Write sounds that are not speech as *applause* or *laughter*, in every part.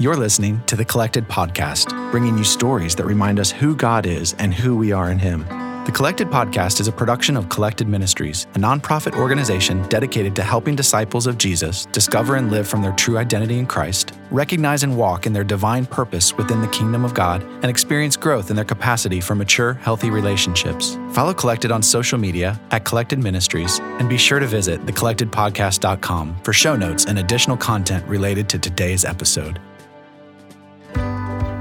You're listening to the Collected Podcast, bringing you stories that remind us who God is and who we are in Him. The Collected Podcast is a production of Collected Ministries, a nonprofit organization dedicated to helping disciples of Jesus discover and live from their true identity in Christ, recognize and walk in their divine purpose within the kingdom of God, and experience growth in their capacity for mature, healthy relationships. Follow Collected on social media at Collected Ministries, and be sure to visit thecollectedpodcast.com for show notes and additional content related to today's episode.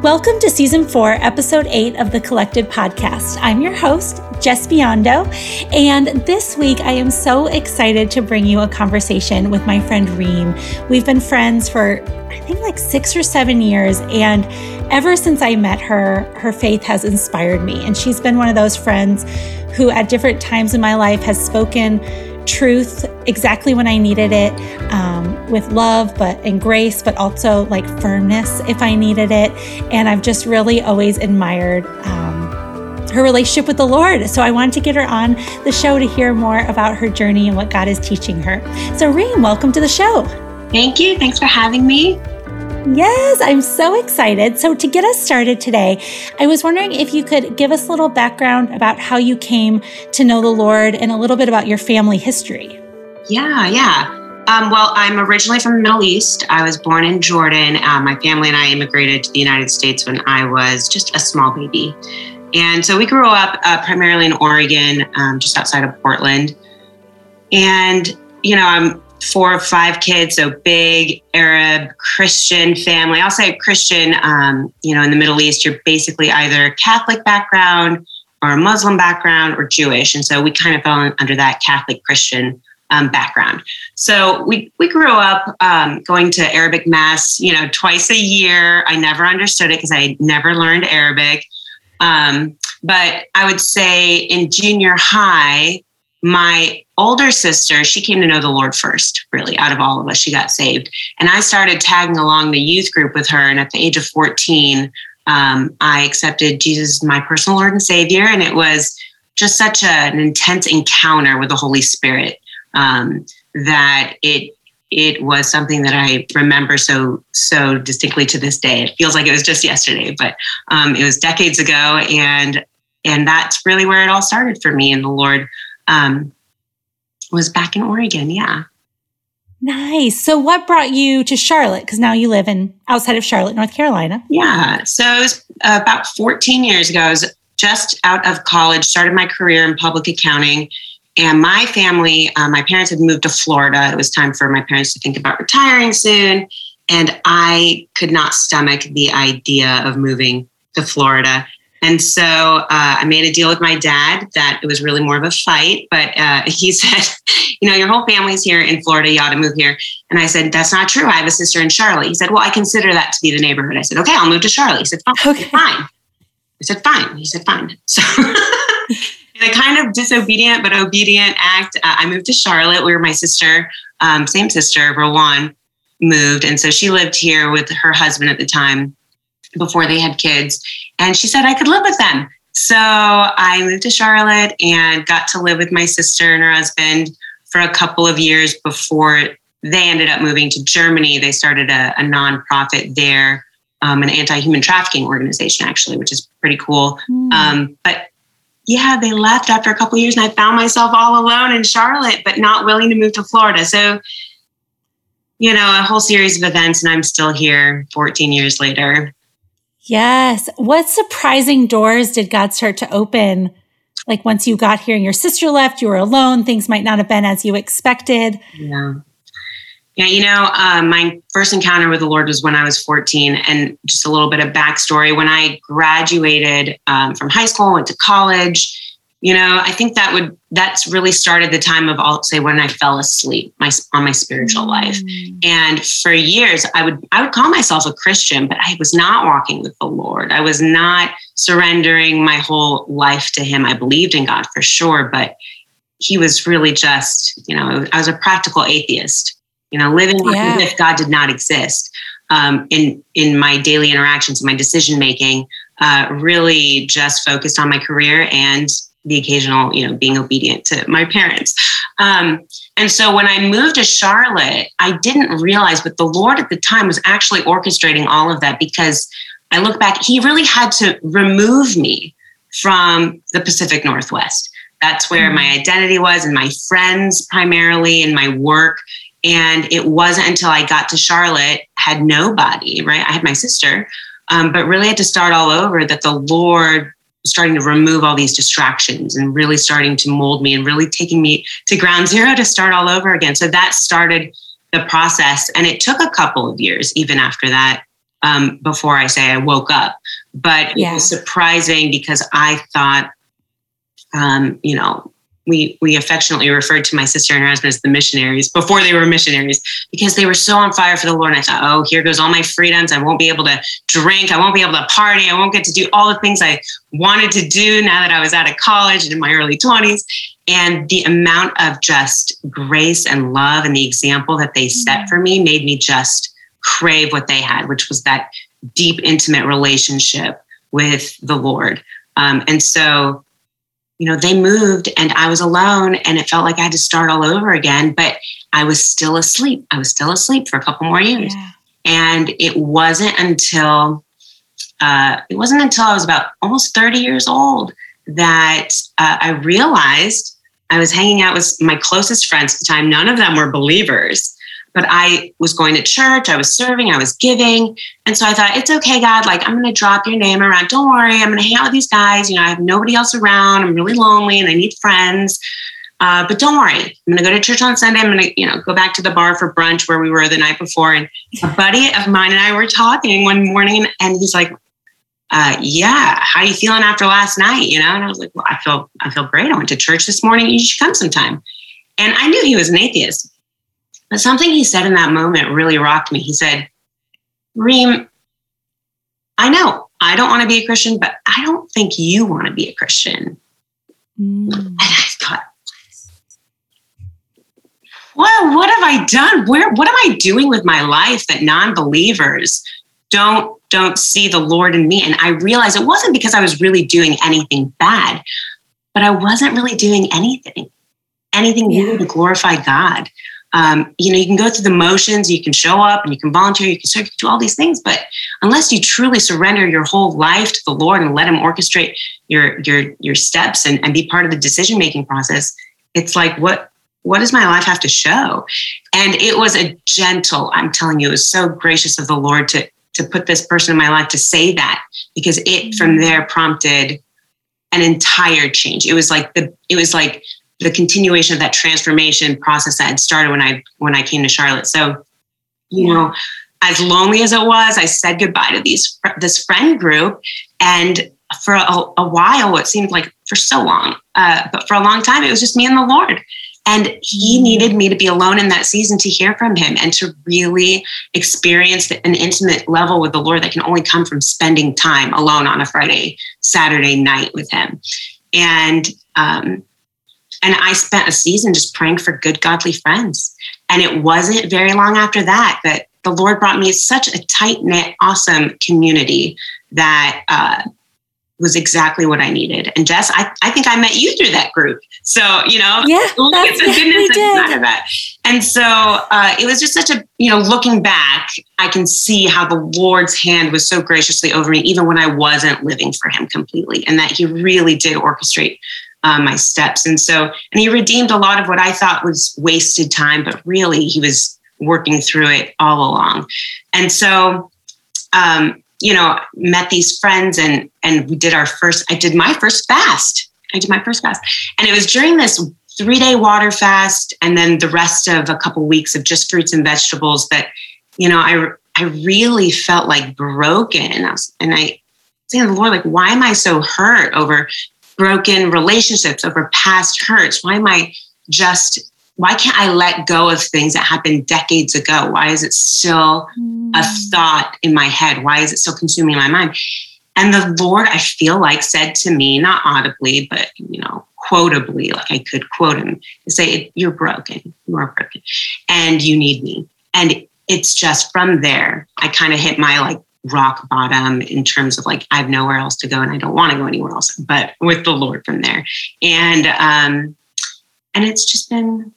Welcome to Season 4, Episode 8 of the Collected Podcast. I'm your host, Jes Biondo, and this week I am so excited to bring you a conversation with my friend Reem. We've been friends for, I think, like six or seven years, and ever since I met her, her faith has inspired me. And she's been one of those friends who, at different times in my life, has spoken truth exactly when I needed it, um, with love, but and grace, but also like firmness if I needed it. And I've just really always admired um, her relationship with the Lord. So I wanted to get her on the show to hear more about her journey and what God is teaching her. So Reem, welcome to the show. Thank you. Thanks for having me. Yes, I'm so excited. So, to get us started today, I was wondering if you could give us a little background about how you came to know the Lord and a little bit about your family history. Yeah, yeah. Um, well, I'm originally from the Middle East. I was born in Jordan. Uh, my family and I immigrated to the United States when I was just a small baby. And so we grew up uh, primarily in Oregon, um, just outside of Portland. And, you know, I'm four or five kids, so big Arab Christian family. I'll say Christian, um, you know, in the Middle East, you're basically either Catholic background or a Muslim background or Jewish. And so we kind of fell under that Catholic Christian um, background. So we, we grew up um, going to Arabic mass, you know, twice a year. I never understood it because I never learned Arabic. Um, but I would say in junior high, my older sister, she came to know the Lord first, really, out of all of us. She got saved. And I started tagging along the youth group with her. And at the age of 14, um, I accepted Jesus as my personal Lord and Savior. And it was just such a, an intense encounter with the Holy Spirit um, that it it was something that I remember so so distinctly to this day. It feels like it was just yesterday, but um, it was decades ago, and and that's really where it all started for me. And the Lord um, was back in Oregon. Yeah. Nice. So, what brought you to Charlotte? Because now you live in outside of Charlotte, North Carolina. Yeah. So it was about 14 years ago. I was just out of college, started my career in public accounting, and my family, uh, my parents had moved to Florida. It was time for my parents to think about retiring soon, and I could not stomach the idea of moving to Florida. And so uh, I made a deal with my dad that it was really more of a fight, but uh, *laughs* he said, you know, your whole family's here in Florida. You ought to move here. And I said, that's not true. I have a sister in Charlotte. He said, well, I consider that to be the neighborhood. I said, okay, I'll move to Charlotte. He said, fine. Okay. fine. I said, fine. He said, fine. So *laughs* in a kind of disobedient but obedient act, uh, I moved to Charlotte where my sister, um, same sister, Rowan, moved. And so she lived here with her husband at the time before they had kids. And she said I could live with them. So I moved to Charlotte and got to live with my sister and her husband for a couple of years before they ended up moving to Germany. They started a, a nonprofit there, um, an anti human trafficking organization, actually, which is pretty cool. Mm. Um, but yeah, they left after a couple of years, and I found myself all alone in Charlotte, but not willing to move to Florida. So, you know, a whole series of events, and I'm still here 14 years later. Yes. What surprising doors did God start to open? Like once you got here and your sister left, you were alone, things might not have been as you expected. Yeah. Yeah, you know, um, my first encounter with the Lord was when I was 14. And just a little bit of backstory when I graduated um, from high school, went to college, you know i think that would that's really started the time of i'll say when i fell asleep my on my spiritual mm. life and for years i would i would call myself a christian but i was not walking with the lord i was not surrendering my whole life to him i believed in god for sure but he was really just you know i was a practical atheist you know living yeah. as if god did not exist um, in in my daily interactions and my decision making uh, really just focused on my career and the occasional, you know, being obedient to my parents. Um, and so when I moved to Charlotte, I didn't realize, but the Lord at the time was actually orchestrating all of that because I look back, He really had to remove me from the Pacific Northwest. That's where my mm. identity was, and my friends primarily, and my work. And it wasn't until I got to Charlotte, had nobody, right? I had my sister, um, but really had to start all over that the Lord starting to remove all these distractions and really starting to mold me and really taking me to ground *laughs* zero to start all over again. So that started the process. And it took a couple of years, even after that, um, before I say I woke up. But yeah. it was surprising because I thought, um, you know, we we affectionately referred to my sister and her husband as the missionaries before they were missionaries because they were so on fire for the Lord. And I thought, oh, here goes all my freedoms. I won't be able to drink. I won't be able to party. I won't get to do all the things I wanted to do now that I was out of college and in my early 20s. And the amount of just grace and love and the example that they set for me made me just crave what they had, which was that deep, intimate relationship with the Lord. Um, and so you know, they moved and I was alone and it felt like I had to start all over again, but I was still asleep. I was still asleep for a couple more years. Yeah. And it wasn't until uh, it wasn't until I was about almost 30 years old that uh, I realized I was hanging out with my closest friends at the time. None of them were believers but I was going to church, I was serving, I was giving. And so I thought, it's okay, God, like I'm to drop your name around. Don't worry, I'm to hang out with these guys. You know, I have nobody else around. I'm really lonely and I need friends. Uh, but don't worry, I'm going to go to church on Sunday. I'm going to, you know, go back to the bar for brunch where we were the night before. And a buddy of mine and I were talking one morning, and he's like, uh, "Yeah, how you feeling after last night?" You know, and I was like, "Well, I feel, I feel great. I went to church this morning. You should come sometime." And I knew he was an atheist, but something he said in that moment really rocked me. He said, Reem, I know I don't want to be a Christian, but I don't think you want to be a Christian. Mm. And I thought, well, what have I done? Where what am I doing with my life that non-believers don't don't see the Lord in me? And I realized it wasn't because I was really doing anything bad, but I wasn't really doing anything, anything yeah. to glorify God um, you know, you can go through the motions, you can show up and you can volunteer, you can serve, you can do all these things, but unless you truly surrender your whole life to the Lord and let Him orchestrate your your your steps and, and be part of the decision making process, it's like what what does my life have to show? And it was a gentle, I'm telling you, it was so gracious of the Lord to to put this person in my life to say that because it from there prompted an entire change. It was like the it was like the continuation of that transformation process that had started when I when I came to Charlotte. So, you know, as lonely as it was, I said goodbye to these this friend group, and for a, a while, it seemed like for so long, uh, but for a long time, it was just me and the Lord. And he needed me to be alone in that season to hear from him and to really experience an intimate level with the Lord that can only come from spending time alone on a Friday, Saturday night with him. And um, and I spent a season just praying for good, godly friends. And it wasn't very long after that that the Lord brought me such a tight knit, awesome community that uh, was exactly what I needed. And Jes, I, I think I met you through that group. So, you know, yeah, look at the goodness of that. And so uh, it was just such a, you know, looking back, I can see how the Lord's hand was so graciously over me, even when I wasn't living for Him completely, and that He really did orchestrate uh, my steps. And so, and he redeemed a lot of what I thought was wasted time, but really he was working through it all along. And so, um, you know, met these friends and and we did our first. I did my first fast. I did my first fast, and it was during this three day water fast, and then the rest of a couple weeks of just fruits and vegetables. That you know, I I really felt like broken, and I was, and I saying the Lord, like, why am I so hurt over broken relationships, over past hurts? Why am I just, why can't I let go of things that happened decades ago? Why is it still mm. a thought in my head? Why is it still consuming my mind? And the Lord, I feel like, said to me, not audibly, but, you know, quotably, like I could quote him, to say, You're broken. You are broken. And you need me. And it's just from there, I kind of hit my like rock bottom in terms of like I have nowhere else to go and I don't want to go anywhere else, but with the Lord from there. And um, and it's just been,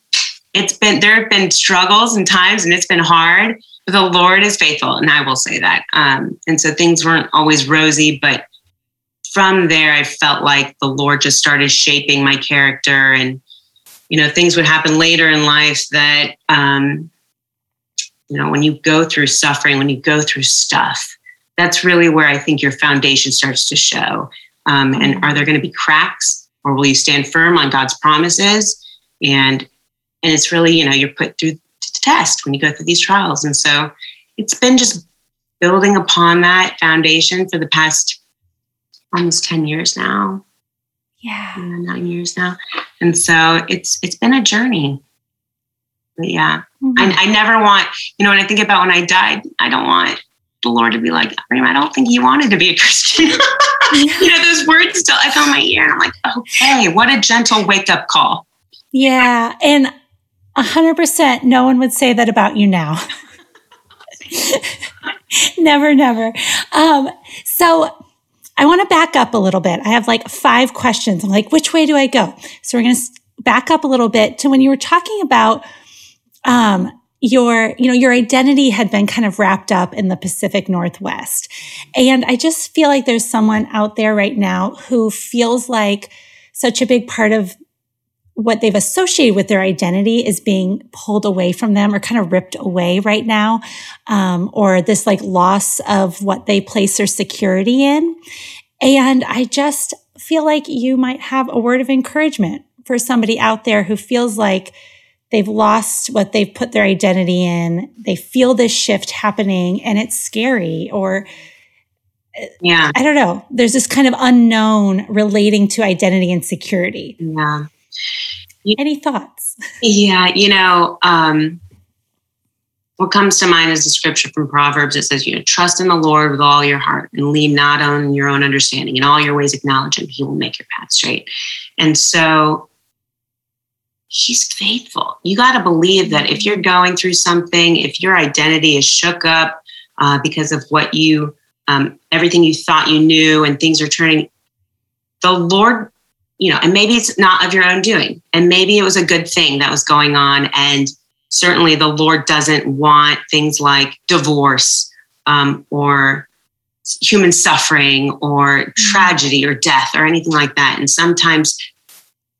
it's been, there have been struggles and times and it's been hard, but the Lord is faithful. And I will say that. Um, and so things weren't always rosy, but from there, I felt like the Lord just started shaping my character and, you know, things would happen later in life that, um, you know, when you go through suffering, when you go through stuff, that's really where I think your foundation starts to show. Um, and are there going to be cracks or will you stand firm on God's promises? And, and it's really, you know, you're put through to test when you go through these trials. And so it's been just building upon that foundation for the past almost 10 years now. Yeah. Nine years now. And so it's it's been a journey. But yeah. Mm-hmm. I, I never want, you know, when I think about when I died, I don't want the Lord to be like, I don't think you wanted to be a *laughs* Christian. you know, those words still echo in my ear. And I'm like, okay, what a gentle wake up call. Yeah. And a hundred percent, no one would say that about you now. *laughs* never, never. Um, so I want to back up a little bit. I have like five questions. I'm like, which way do I go? So we're going to back up a little bit to when you were talking about, um, your, you know, your identity had been kind of wrapped up in the Pacific Northwest. And I just feel like there's someone out there right now who feels like such a big part of what they've associated with their identity is being pulled away from them or kind of ripped away right now, um, or this like loss of what they place their security in. And I just feel like you might have a word of encouragement for somebody out there who feels like they've lost what they've put their identity in. They feel this shift happening and it's scary or yeah. I don't know. There's this kind of unknown relating to identity and security. Yeah. Any thoughts? Yeah, you know, um, what comes to mind is the scripture from Proverbs. It says, you know, trust in the Lord with all your heart and lean not on your own understanding. In all your ways, acknowledge him. He will make your path straight. And so he's faithful. You got to believe that if you're going through something, if your identity is shook up uh, because of what you, um, everything you thought you knew and things are turning, the Lord you know, and maybe it's not of your own doing, and maybe it was a good thing that was going on. And certainly the Lord doesn't want things like divorce um, or human suffering or mm-hmm. tragedy or death or anything like that. And sometimes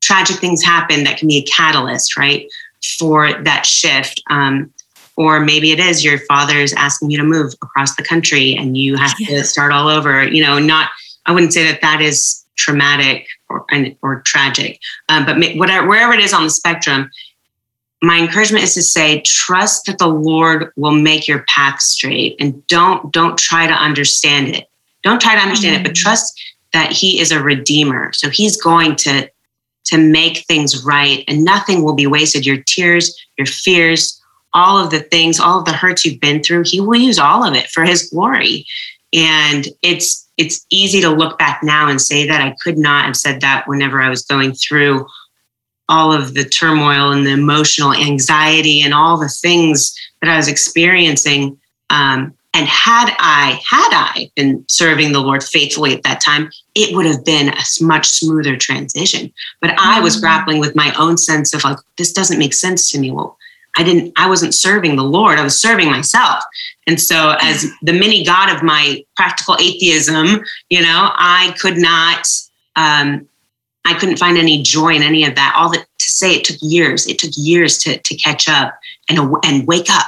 tragic things happen that can be a catalyst, right, for that shift. Um, or maybe it is your father is asking you to move across the country and you have yeah. to start all over. You know, not, I wouldn't say that that is traumatic or, or tragic. Um, but whatever, wherever it is on the spectrum, my encouragement is to say, trust that the Lord will make your path straight and don't, don't try to understand it. Don't try to understand mm-hmm. it, but mm-hmm. trust that he is a redeemer. So he's going to, to make things right and nothing will be wasted. Your tears, your fears, all of the things, all of the hurts you've been through, he will use all of it for his glory. And it's it's easy to look back now and say that I could not have said that whenever I was going through all of the turmoil and the emotional anxiety and all the things that I was experiencing. Um, and had I had I been serving the Lord faithfully at that time, it would have been a much smoother transition. But I was mm. grappling with my own sense of like, this doesn't make sense to me. Well, I didn't, I wasn't serving the Lord, I was serving myself. And so, as *sighs* the mini God of my practical atheism, you know, I could not, um, I couldn't find any joy in any of that. All that to say, it took years. It took years to, to catch up and, and wake up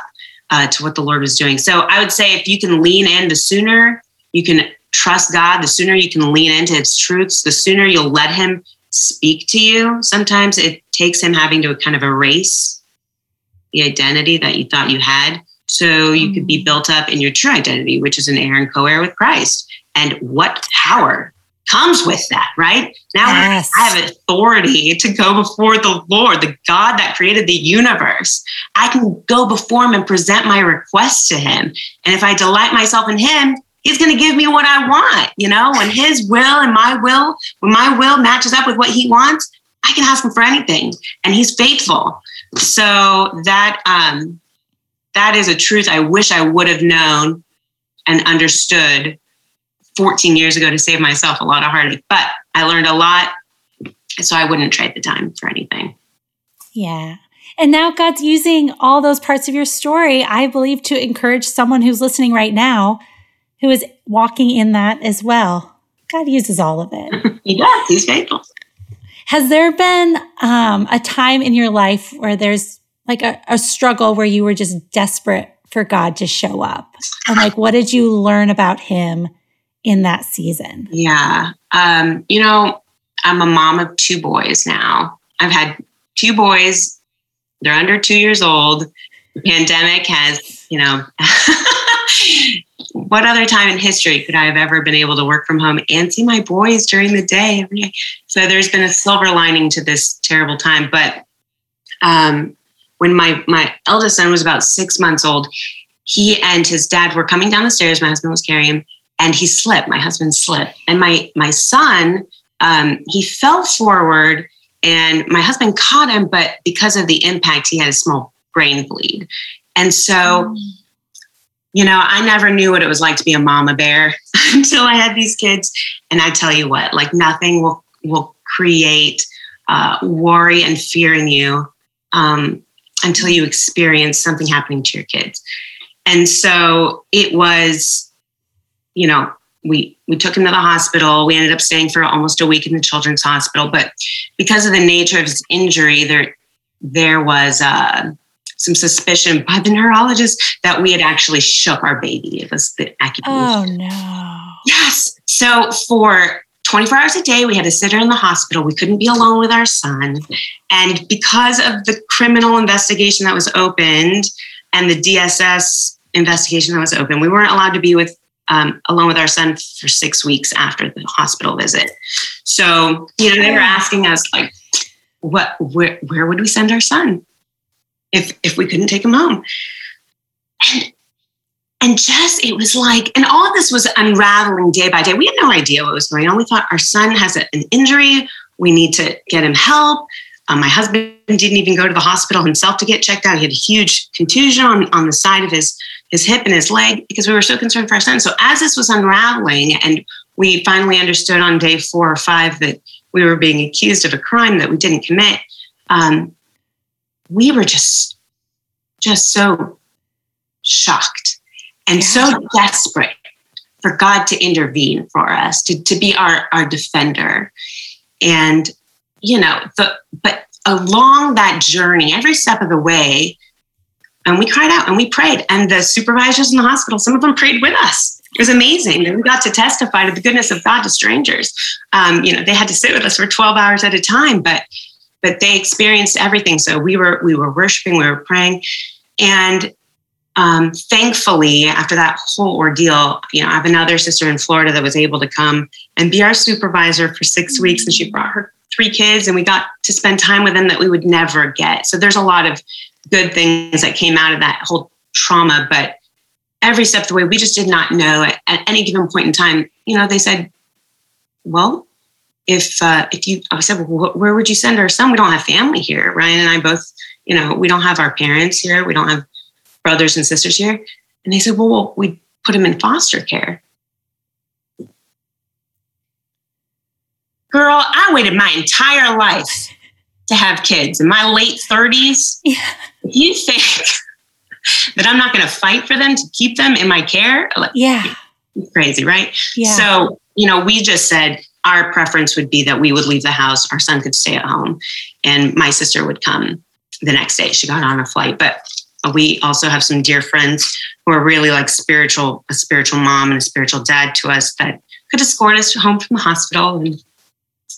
uh, to what the Lord was doing. So, I would say if you can lean in, the sooner you can trust God, the sooner you can lean into His truths, the sooner you'll let Him speak to you. Sometimes it takes Him having to kind of erase the identity that you thought you had so you could be mm. built up in your true identity, which is an heir and co heir with Christ. And what power comes with that, right? Now yes. I have authority to go before the Lord, the God that created the universe. I can go before Him and present my request to Him. And if I delight myself in Him, He's going to give me what I want, you know, when His will and my will, when my will matches up with what He wants, I can ask Him for anything. And He's faithful. So that um, that is a truth I wish I would have known and understood 14 years ago to save myself a lot of heartache. But I learned a lot, so I wouldn't trade the time for anything. Yeah. And now God's using all those parts of your story, I believe, to encourage someone who's listening right now who is walking in that as well. God uses all of it. *laughs* he does. He's faithful. Has there been um, a time in your life where there's like a, a struggle where you were just desperate for God to show up? And like, what did you learn about Him in that season? Yeah. Um, you know, I'm a mom of two boys now. I've had two boys, they're under two years old. The pandemic has, you know, *laughs* what other time in history could I have ever been able to work from home and see my boys during the day? So there's been a silver lining to this terrible time. But um, when my my eldest son was about six months old, he and his dad were coming down the stairs. My husband was carrying him, and he slipped. My husband slipped, and my my son um, he fell forward, and my husband caught him, but because of the impact, he had a small brain bleed, and so. You know, I never knew what it was like to be a mama bear *laughs* until I had these kids. And I tell you what, like nothing will will create uh, worry and fear in you um, until you experience something happening to your kids. And so it was, you know, we we took him to the hospital. We ended up staying for almost a week in the children's hospital, but because of the nature of his injury, there there was. Uh, some suspicion by the neurologist that we had actually shook our baby. It was the accusation. Oh no. Yes. So for 24 hours a day, we had a sitter in the hospital. We couldn't be alone with our son. And because of the criminal investigation that was opened and the DSS investigation that was open, we weren't allowed to be with um, alone with our son for six weeks after the hospital visit. So, you know, they were asking us like, what, where, where would we send our son? if if we couldn't take him home. And and just it was like, and all this was unraveling day by day. We had no idea what was going on. We thought our son has a, an injury. We need to get him help. Um, my husband didn't even go to the hospital himself to get checked out. He had a huge contusion on, on the side of his, his hip and his leg because we were so concerned for our son. So as this was unraveling and we finally understood on day four or five that we were being accused of a crime that we didn't commit, um, we were just just so shocked and so desperate for God to intervene for us, to, to be our, our defender. And, you know, the, but along that journey, every step of the way, and we cried out and we prayed. And the supervisors in the hospital, some of them prayed with us. It was amazing. And we got to testify to the goodness of God to strangers. Um, you know, they had to sit with us for 12 hours at a time, but but they experienced everything. So we were we were worshiping, we were praying, and um, thankfully, after that whole ordeal, you know, I have another sister in Florida that was able to come and be our supervisor for six weeks, and she brought her three kids, and we got to spend time with them that we would never get. So there's a lot of good things that came out of that whole trauma, but every step of the way, we just did not know at, at any given point in time. You know, they said, "Well, if uh, if you I said, well, where would you send our son? We don't have family here. Ryan and I both, you know, we don't have our parents here. We don't have brothers and sisters here. And they said, well, well we put him in foster care. Girl, I waited my entire life to have kids in my late 30s. Yeah. If you think that I'm not going to fight for them to keep them in my care, yeah, crazy, right? Yeah. So, you know, we just said, our preference would be that we would leave the house, our son could stay at home, and my sister would come the next day. She got on a flight, but we also have some dear friends who are really like spiritual, a spiritual mom and a spiritual dad to us that could escort us home from the hospital and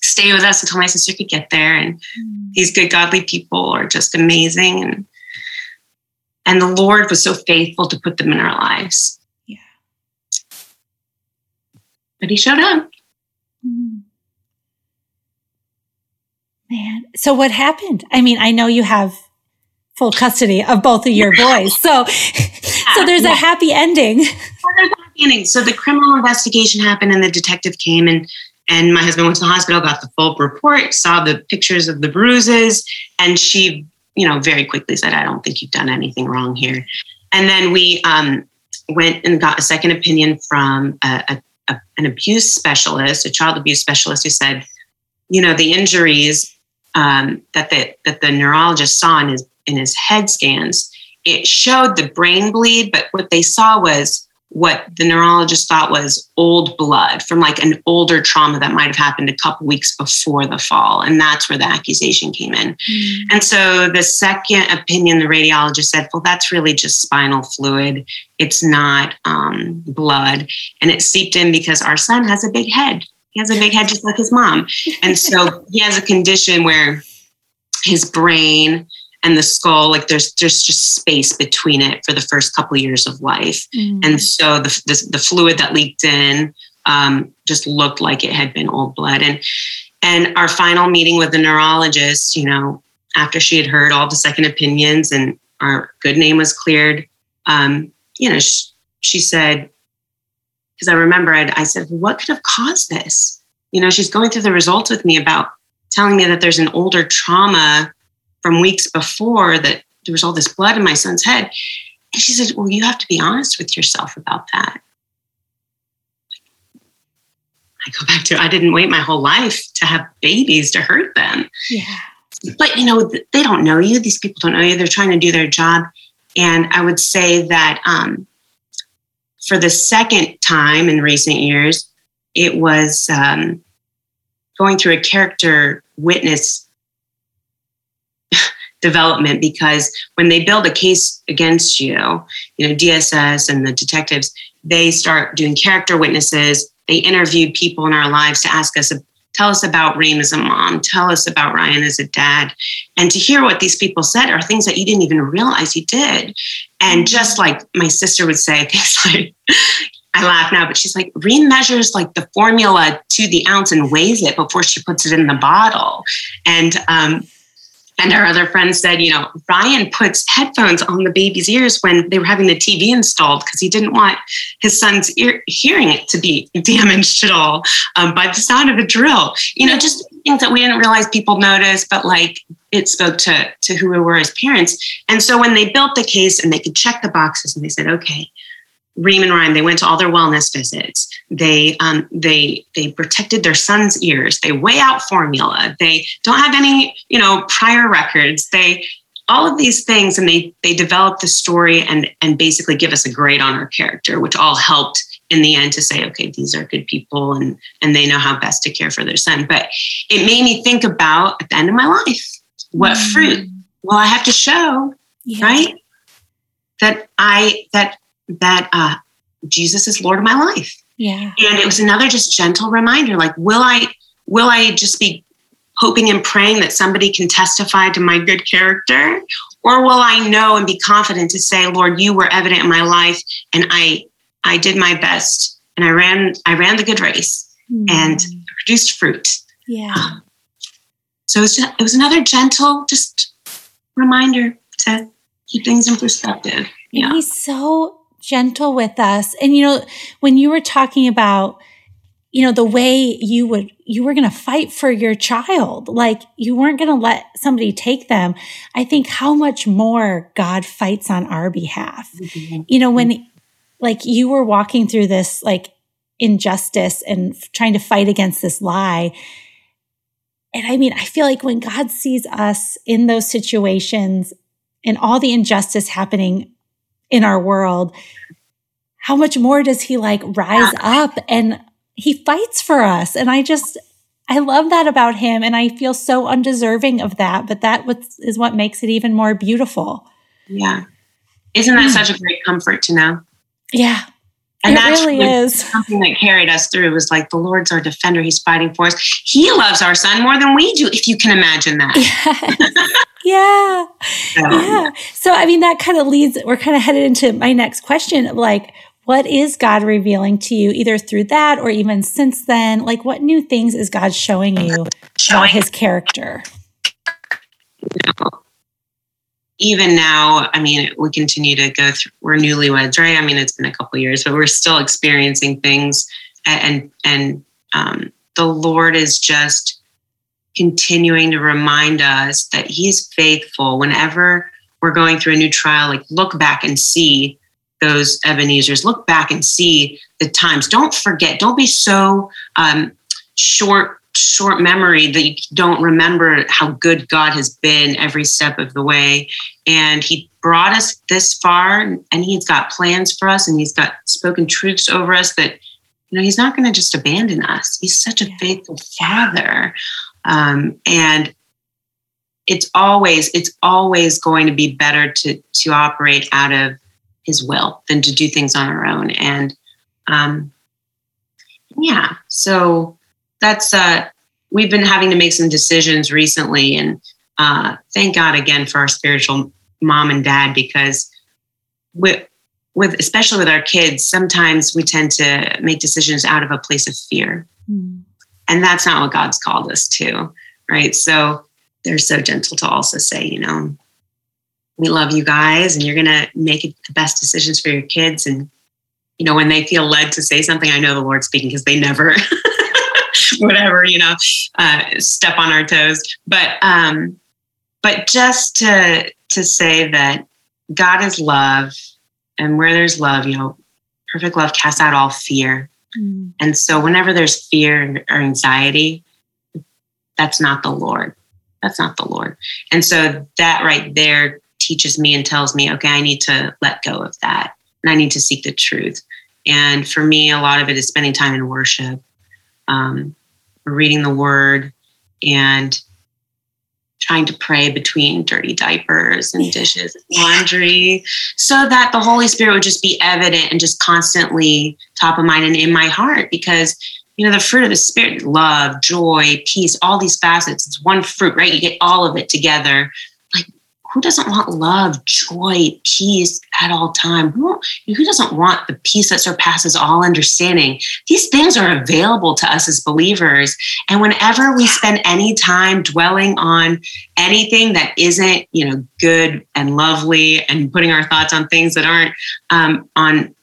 stay with us until my sister could get there. And mm. these good, godly people are just amazing. And and the Lord was so faithful to put them in our lives. Yeah. But he showed up. Mm. Man, so what happened? I mean, I know you have full custody of both of your *laughs* boys, so so there's yeah. a happy ending. there's a happy ending. So the criminal investigation happened, and the detective came and and my husband went to the hospital, got the full report, saw the pictures of the bruises, and she, you know, very quickly said, "I don't think you've done anything wrong here." And then we um, went and got a second opinion from a, a a, an abuse specialist, a child abuse specialist, who said, you know, the injuries um, that the that the neurologist saw in his in his head scans, it showed the brain bleed, but what they saw was what the neurologist thought was old blood from like an older trauma that might have happened a couple weeks before the fall. And that's where the accusation came in. Mm. And so the second opinion, the radiologist said, well, that's really just spinal fluid. It's not um, blood. And it seeped in because our son has a big head. He has a big head just like his mom. And so he has a condition where his brain and the skull like there's there's just space between it for the first couple of years of life. Mm. and so the, the, the fluid that leaked in um, just looked like it had been old blood. And and our final meeting with the neurologist you know after she had heard all the second opinions and our good name was cleared um, you know she, she said because i remember I'd, i said what could have caused this? You know she's going through the results with me about telling me that there's an older trauma from weeks before that there was all this blood in my son's head. And she said, Well, you have to be honest with yourself about that. I go back to I didn't wait my whole life to have babies to hurt them. Yeah. But you know, they don't know you. These people don't know you. They're trying to do their job. And I would say that um, for the second time in recent years, it was um, going through a character witness *laughs* development because when they build a case against you, you know, DSS and the detectives, they start doing character witnesses. They interviewed people in our lives to ask us, tell us about Reem as a mom, tell us about Ryan as a dad. And to hear what these people said are things that you didn't even realize you did. And mm-hmm. just like my sister would say, *laughs* things like, I laugh now, but she's like, Reem measures like the formula to the ounce and weighs it before she puts it in the bottle. And um, and our other friend said, you know, Ryan puts headphones on the baby's ears when they were having the TV installed because he didn't want his son's ear hearing it to be damaged at all um, by the sound of a drill. You know, just things that we didn't realize people noticed, but like it spoke to to who we were as parents. And so when they built the case and they could check the boxes and they said, okay, Reem and Ryan, they went to all their wellness visits. They um, they they protected their son's ears. They weigh out formula. They don't have any you know prior records. They all of these things, and they they develop the story and and basically give us a grade on our character, which all helped in the end to say, okay, these are good people, and and they know how best to care for their son. But it made me think about at the end of my life, what mm. fruit? Well, I have to show, yeah. right? That I that that uh, Jesus is Lord of my life. Yeah. And it was another just gentle reminder like, will I, will I just be hoping and praying that somebody can testify to my good character? Or will I know and be confident to say, Lord, you were evident in my life and I, I did my best and I ran, I ran the good race mm. and produced fruit. Yeah. Um, so it was, just, it was another gentle, just reminder to keep things in perspective. Yeah. he's so gentle with us. And, you know, when you were talking about, you know, the way you would, you were going to fight for your child, like you weren't going to let somebody take them. I think how much more God fights on our behalf. Mm-hmm. You know, when, like, you were walking through this, like, injustice and trying to fight against this lie. And I mean, I feel like when God sees us in those situations and all the injustice happening in our world, how much more does he like rise up and he fights for us? And I just, I love that about him. And I feel so undeserving of that, but that is what makes it even more beautiful. Yeah. Isn't that such a great comfort to know? Yeah. And it that's really is something that carried us through. It was like the Lord's our defender. He's fighting for us. He loves our son more than we do, if you can imagine that. Yes. *laughs* yeah. So, yeah. So, I mean, that kind of leads, we're kind of headed into my next question of like, what is God revealing to you either through that or even since then? Like, what new things is God showing you about his character? Even now, I mean, we continue to go through, we're newlyweds, right? I mean, it's been a couple years, but we're still experiencing things. And, and, um, the Lord is just continuing to remind us that He is faithful whenever we're going through a new trial. Like, look back and see those Ebenezer's, look back and see the times. Don't forget, don't be so um, short short memory that you don't remember how good God has been every step of the way. And He brought us this far, and He's got plans for us, and He's got spoken truths over us that, you know, He's not going to just abandon us. He's such a faithful Father. Um, and it's always it's always going to be better to to operate out of his will than to do things on our own and um yeah so that's uh we've been having to make some decisions recently and uh thank god again for our spiritual mom and dad because with with especially with our kids sometimes we tend to make decisions out of a place of fear mm. and that's not what god's called us to right so they're so gentle to also say, you know, we love you guys and you're going to make the best decisions for your kids. And, you know, when they feel led to say something, I know the Lord's speaking because they never, *laughs* *laughs* whatever, you know, uh, step on our toes. But, um, but just to, to say that God is love and where there's love, you know, perfect love casts out all fear. Mm. And so whenever there's fear or anxiety, that's not the Lord that's not the Lord. And so that right there teaches me and tells me, okay, I need to let go of that and I need to seek the truth. And for me, a lot of it is spending time in worship, um, reading the word, and trying to pray between dirty diapers and dishes and laundry so that the Holy Spirit would just be evident and just constantly top of mind and in my heart because you know, the fruit of the spirit, love, joy, peace, all these facets. It's one fruit, right? You get all of it together. Who doesn't want love, joy, peace at all time? Who, who doesn't want the peace that surpasses all understanding? These things are available to us as believers. And whenever we spend any time dwelling on anything that isn't, you know, good and lovely and putting our thoughts on things that aren't um, on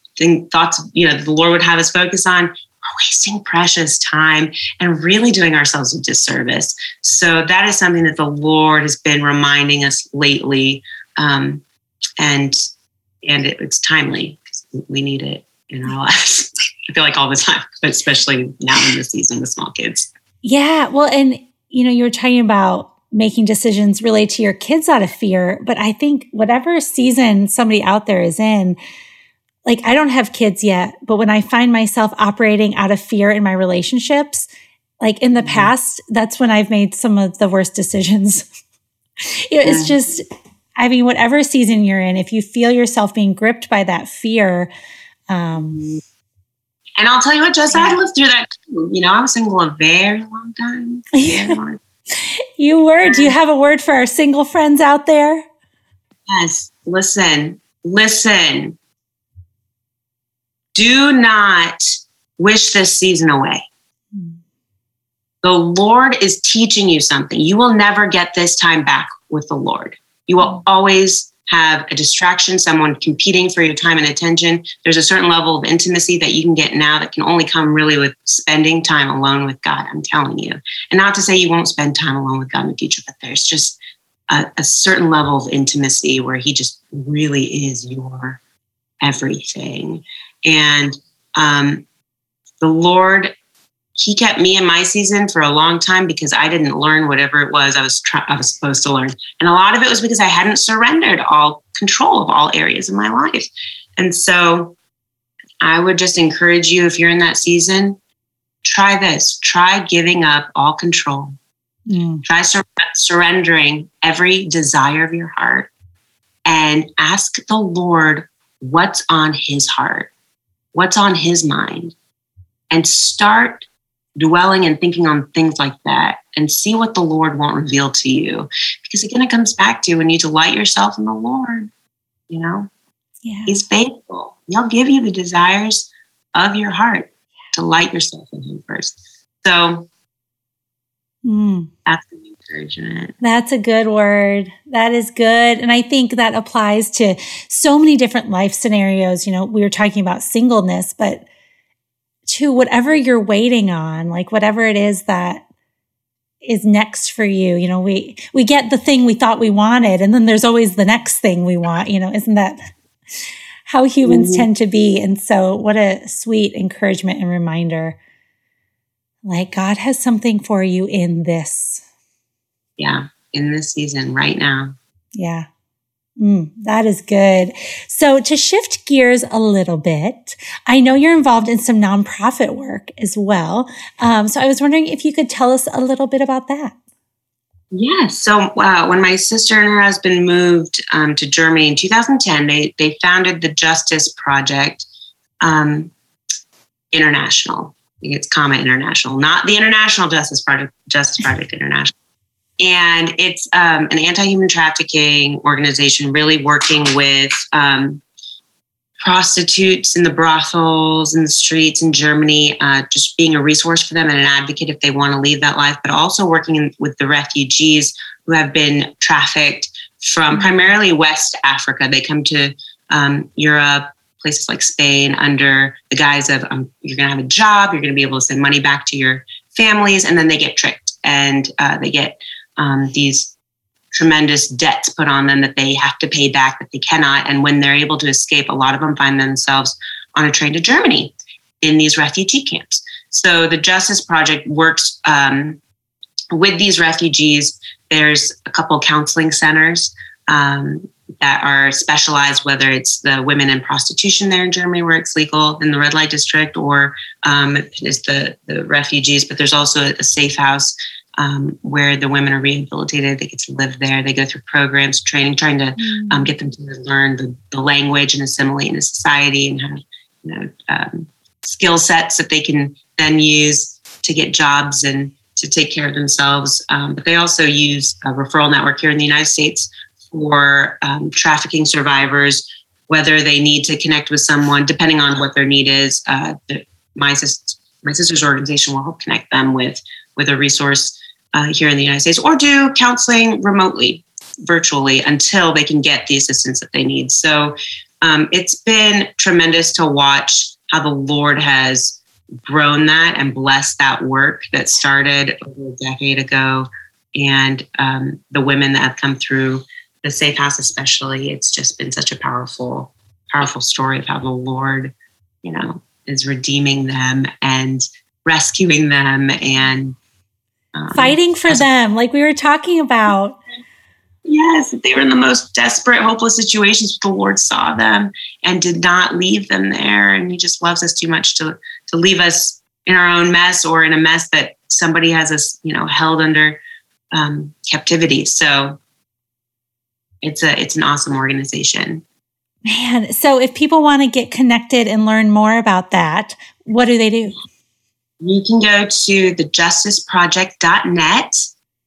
thoughts, you know, the Lord would have us focus on, wasting precious time and really doing ourselves a disservice. So that is something that the Lord has been reminding us lately, um, and and it, it's timely because we need it in our lives. *laughs* I feel like all the time, but especially now in the season with small kids. Yeah, well, and you know, you were talking about making decisions relate to your kids out of fear, but I think whatever season somebody out there is in, like I don't have kids yet, but when I find myself operating out of fear in my relationships, like in the mm-hmm. past, that's when I've made some of the worst decisions. *laughs* you know, It's just, I mean, whatever season you're in, if you feel yourself being gripped by that fear, um, and I'll tell you what, Jes, yeah. I lived through that too. You know, I was single a very long time. Very *laughs* long. you were. Do you have a word for our single friends out there? Yes. Listen, listen do not wish this season away. The Lord is teaching you something. You will never get this time back with the Lord. You will always have a distraction, someone competing for your time and attention. There's a certain level of intimacy that you can get now that can only come really with spending time alone with God. I'm telling you. And not to say you won't spend time alone with God in the future, but there's just a, a certain level of intimacy where He just really is your everything. And um, the Lord, He kept me in my season for a long time because I didn't learn whatever it was I was try- I was supposed to learn, and a lot of it was because I hadn't surrendered all control of all areas of my life. And so, I would just encourage you if you're in that season, try this. Try giving up all control. Mm. Try sur- surrendering every desire of your heart and ask the Lord what's on his heart what's on his mind, and start dwelling and thinking on things like that and see what the Lord won't reveal to you. Because again, it comes back to when you delight yourself in the Lord, you know, yeah. He's faithful. He'll give you the desires of your heart. Delight yourself in Him first. So mm. that's the encouragement. That's a good word. That is good. And I think that applies to so many different life scenarios. You know, we were talking about singleness, but to whatever you're waiting on, like whatever it is that is next for you. You know, we, we get the thing we thought we wanted, and then there's always the next thing we want. You know, isn't that how humans mm-hmm. tend to be? And so, what a sweet encouragement and reminder Like God has something for you in this. Yeah, in this season, right now. Yeah. Mm, that is good. So to shift gears a little bit, I know you're involved in some nonprofit work as well. Um, so I was wondering if you could tell us a little bit about that. Yes. So uh, when my sister and her husband moved um, to Germany in 2010, they they founded the Justice Project um, International. I think it's comma International, not the International Justice Project, Justice Project International. And it's um, an anti-human trafficking organization, really working with um, prostitutes in the brothels and the streets in Germany, uh, just being a resource for them and an advocate if they want to leave that life, but also working in, with the refugees who have been trafficked from primarily West Africa. They come to um, Europe, places like Spain, under the guise of um, you're going to have a job, you're going to be able to send money back to your families, and then they get tricked and uh, they get um, these tremendous debts put on them that they have to pay back that they cannot. And when they're able to escape, a lot of them find themselves on a train to Germany in these refugee camps. So the Justice Project works um, with these refugees. There's a couple counseling centers um, that are specialized, whether it's the women in prostitution there in Germany, where it's legal in the red light district, or um, it's the, the refugees. But there's also a safe house um, where the women are rehabilitated. They get to live there. They go through programs, training, trying to mm. um, get them to learn the, the, language and assimilate into society and have you know um, skill sets that they can then use to get jobs and to take care of themselves. Um, but they also use a referral network here in the United States for um, trafficking survivors, whether they need to connect with someone, depending on what their need is. Uh, the, my, my sister's organization will help connect them with with a resource uh, here in the United States or do counseling remotely, virtually, until they can get the assistance that they need. So um, it's been tremendous to watch how the Lord has grown that and blessed that work that started over a decade ago. And um, the women that have come through the safe house, especially, it's just been such a powerful, powerful story of how the Lord, you know, is redeeming them and rescuing them and um, fighting for them, like we were talking about. Yes, they were in the most desperate, hopeless situations. The Lord saw them and did not leave them there. And He just loves us too much to to leave us in our own mess or in a mess that somebody has us, you know, held under um, captivity. So it's a it's an awesome organization. Man, so if people want to get connected and learn more about that, what do they do? You can go to thejusticeproject.net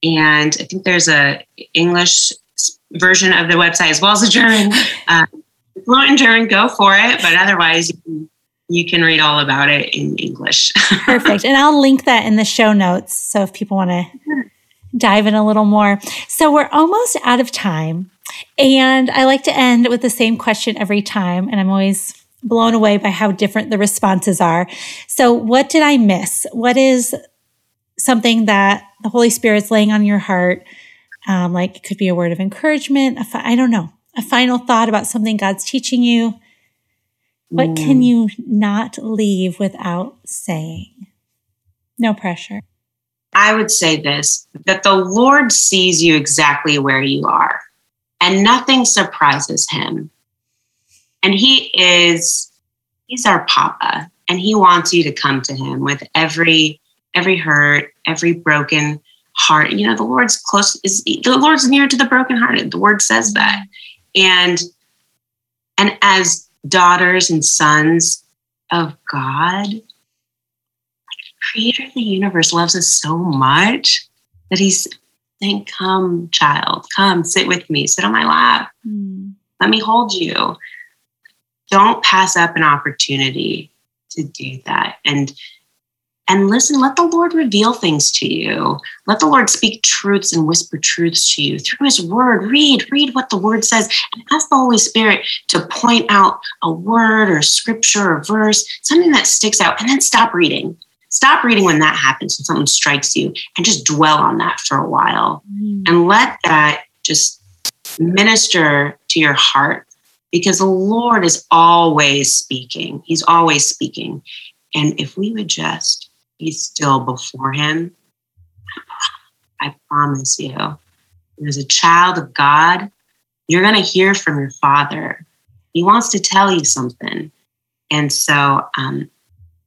and I think there's a English version of the website as well as a German. *laughs* Uh, fluent in German, go for it. But otherwise, you can, you can read all about it in English. *laughs* Perfect. And I'll link that in the show notes. So if people want to dive in a little more. So we're almost out of time. And I like to end with the same question every time. And I'm always blown away by how different the responses are. So, what did I miss? What is something that the Holy Spirit's laying on your heart? Um, like it could be a word of encouragement. I don't know, a final thought about something God's teaching you. What mm. can you not leave without saying? No pressure. I would say this that the Lord sees you exactly where you are, and nothing surprises him. And he is, he's our papa. And he wants you to come to him with every, every hurt, every broken heart. You know, the Lord's close, is the Lord's near to the brokenhearted. The word says that. And, and as daughters and sons of God, creator of the universe loves us so much that he's saying, Come, child, come, sit with me, sit on my lap. Mm. Let me hold you don't pass up an opportunity to do that. And and listen let the lord reveal things to you. Let the lord speak truths and whisper truths to you through his word. Read read what the word says. And ask the holy spirit to point out a word or scripture or verse something that sticks out and then stop reading. Stop reading when that happens and something strikes you and just dwell on that for a while. Mm. and let that just minister to your heart because the Lord is always speaking. He's always speaking. And if we would just be still before Him, I promise you, as a child of God, you're going to hear from your Father. He wants to tell you something. And so, um,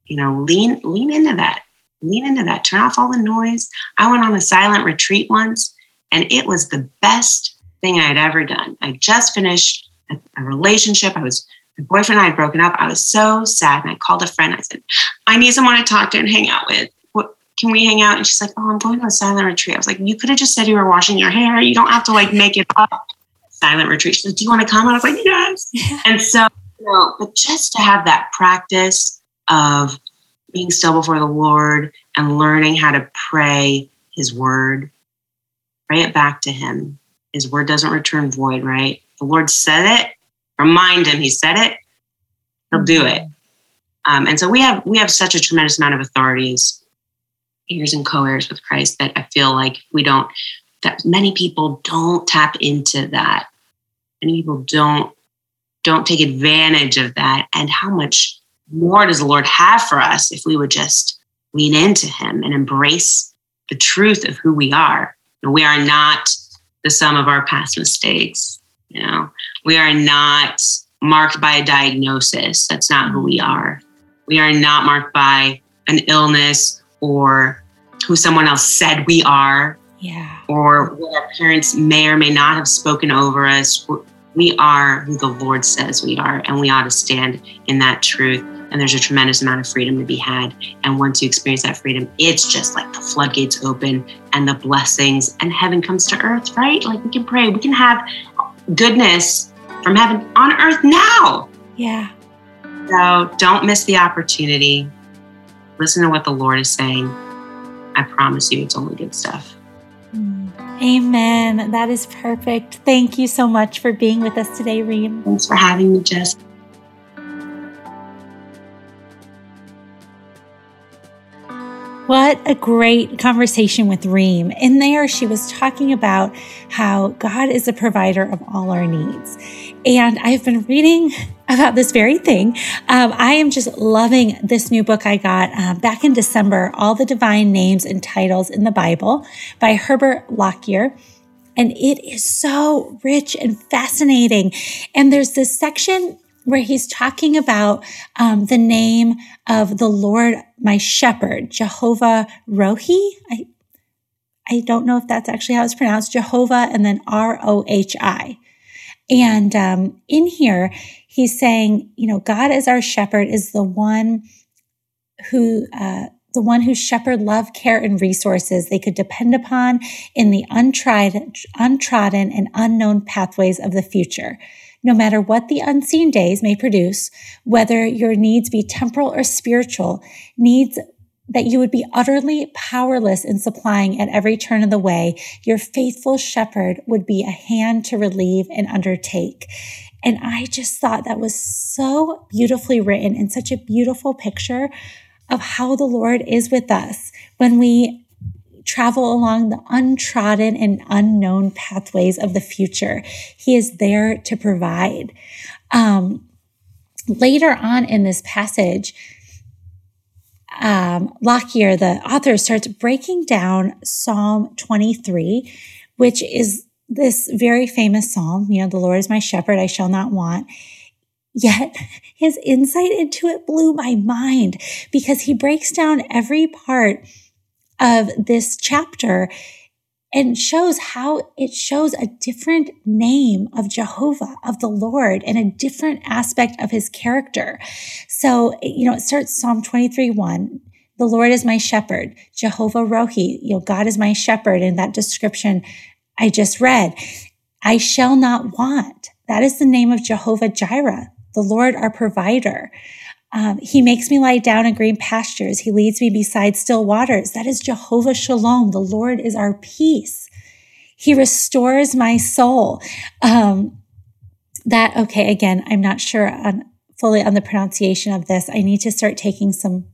you know, lean lean into that. Lean into that. Turn off all the noise. I went on a silent retreat once, and it was the best thing I had ever done. I just finished a, relationship. I was my boyfriend and I had broken up. I was so sad, and I called a friend. I said, "I need someone to talk to and hang out with. What can we hang out?" And she's like, "Oh, I'm going to a silent retreat." I was like, "You could have just said you were washing your hair. You don't have to like make it up." Silent retreat. She said, "Do you want to come?" And I was like, "Yes." *laughs* and so, you know, but just to have that practice of being still before the Lord and learning how to pray His word, pray it back to Him. His word doesn't return void, right? The Lord said it. Remind Him He said it. He'll do it. Um, and so we have we have such a tremendous amount of authorities, heirs and co-heirs with Christ that I feel like we don't that many people don't tap into that. Many people don't don't take advantage of that. And how much more does the Lord have for us if we would just lean into Him and embrace the truth of who we are? We are not the sum of our past mistakes. You know, we are not marked by a diagnosis. That's not who we are. We are not marked by an illness or who someone else said we are. Yeah. Or what our parents may or may not have spoken over us. We are who the Lord says we are, and we ought to stand in that truth. And there's a tremendous amount of freedom to be had. And once you experience that freedom, it's just like the floodgates open and the blessings, and heaven comes to earth, right? Like we can pray, we can have goodness from heaven on earth now. Yeah. So don't miss the opportunity. Listen to what the Lord is saying. I promise you, it's only good stuff. Mm. Amen. That is perfect. Thank you so much for being with us today, Reem. Thanks for having me, Jes. What a great conversation with Reem. In there, she was talking about how God is a provider of all our needs. And I've been reading *laughs* about this very thing. Um, I am just loving this new book I got uh, back in December, All the Divine Names and Titles in the Bible by Herbert Lockyer. And it is so rich and fascinating. And there's this section where he's talking about um, the name of the Lord, my shepherd, Jehovah Rohi. I, I don't know if that's actually how it's pronounced, Jehovah, and then R O H I. And um, in here, he's saying, you know, God as our shepherd is the one who, uh, the one who shepherd love, care, and resources they could depend upon in the untried, untrodden and unknown pathways of the future no matter what the unseen days may produce, whether your needs be temporal or spiritual, needs that you would be utterly powerless in supplying at every turn of the way, your faithful shepherd would be a hand to relieve and undertake. And I just thought that was so beautifully written and such a beautiful picture of how the Lord is with us when we travel along the untrodden and unknown pathways of the future. He is there to provide. Um, later on in this passage, um, Lockyer, the author, starts breaking down Psalm 23, which is this very famous psalm. You know, the Lord is my shepherd, I shall not want. Yet his insight into it blew my mind because he breaks down every part of this chapter and shows how it shows a different name of Jehovah, of the Lord, and a different aspect of his character. So, you know, it starts Psalm 23 1. The Lord is my shepherd, Jehovah Rohi, you know, God is my shepherd in that description I just read. I shall not want. That is the name of Jehovah Jireh, the Lord our provider. Um, he makes me lie down in green pastures. He leads me beside still waters. That is Jehovah Shalom. The Lord is our peace. He restores my soul. Um, that, okay, again, I'm not sure on, fully on the pronunciation of this. I need to start taking some,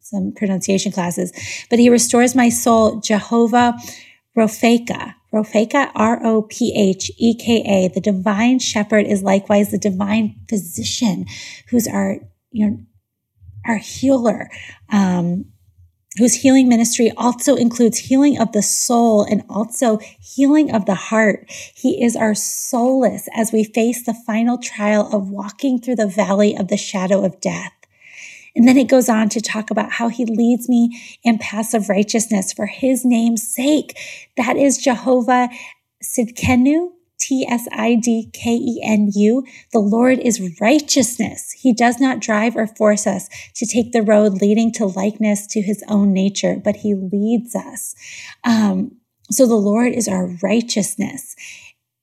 some pronunciation classes, but he restores my soul. Jehovah Ropheka. Ropheka, R-O-P-H-E-K-A. The divine shepherd is likewise the divine physician who's our you know, our healer. Um, whose healing ministry also includes healing of the soul and also healing of the heart. He is our solace as we face the final trial of walking through the valley of the shadow of death. And then it goes on to talk about how he leads me in paths of righteousness for his name's sake. That is Jehovah Tsidkenu, T S I D K E N U. The Lord is righteousness. He does not drive or force us to take the road leading to likeness to his own nature, but he leads us. Um, so the Lord is our righteousness.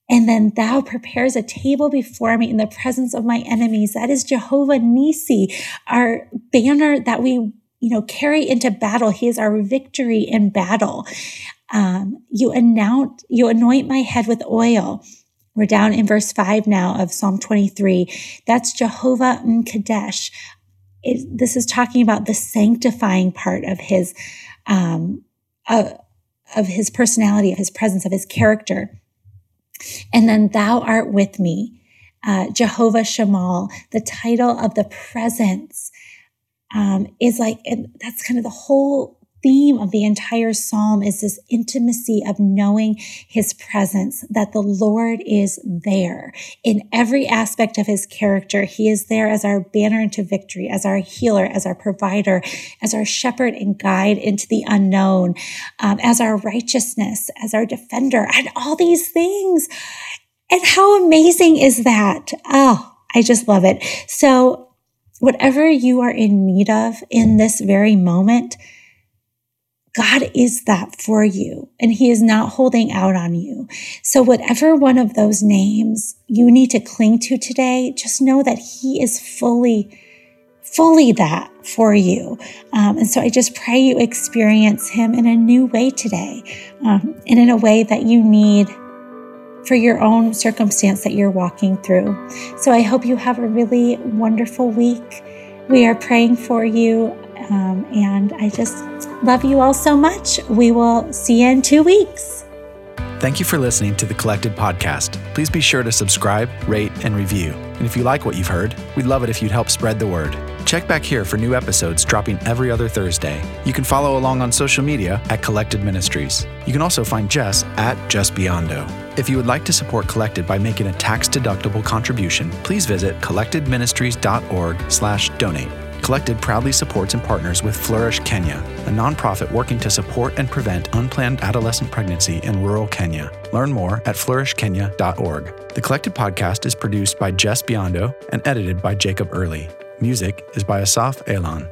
And then thou prepares a table before me in the presence of my enemies. That is Jehovah Nisi, our banner that we you know, carry into battle. He is our victory in battle. Um, you anoint, you anoint my head with oil. We're down in verse five now of Psalm 23. That's Jehovah M'Kadesh. It, this is talking about the sanctifying part of his, um, uh, of his personality, of his presence, of his character. And then thou art with me, uh, Jehovah Shammah, the title of the presence um, is like, and that's kind of the whole theme of the entire psalm is this intimacy of knowing his presence, that the Lord is there in every aspect of his character. He is there as our banner into victory, as our healer, as our provider, as our shepherd and guide into the unknown, um, as our righteousness, as our defender, and all these things. And how amazing is that? Oh, I just love it. So whatever you are in need of in this very moment, God is that for you and he is not holding out on you. So whatever one of those names you need to cling to today, just know that he is fully, fully that for you. Um, and so I just pray you experience him in a new way today um, and in a way that you need for your own circumstance that you're walking through. So I hope you have a really wonderful week. We are praying for you, um, and I just love you all so much. We will see you in two weeks. Thank you for listening to the Collected Podcast. Please be sure to subscribe, rate, and review. And if you like what you've heard, we'd love it if you'd help spread the word. Check back here for new episodes dropping every other Thursday. You can follow along on social media at Collected Ministries. You can also find Jes at Jes Biondo. If you would like to support Collected by making a tax-deductible contribution, please visit collectedministries.org/donate. Collected proudly supports and partners with Flourish Kenya, a nonprofit working to support and prevent unplanned adolescent pregnancy in rural Kenya. Learn more at flourishkenya.org. The Collected podcast is produced by Jes Biondo and edited by Jacob Early. Music is by Asaf Elon.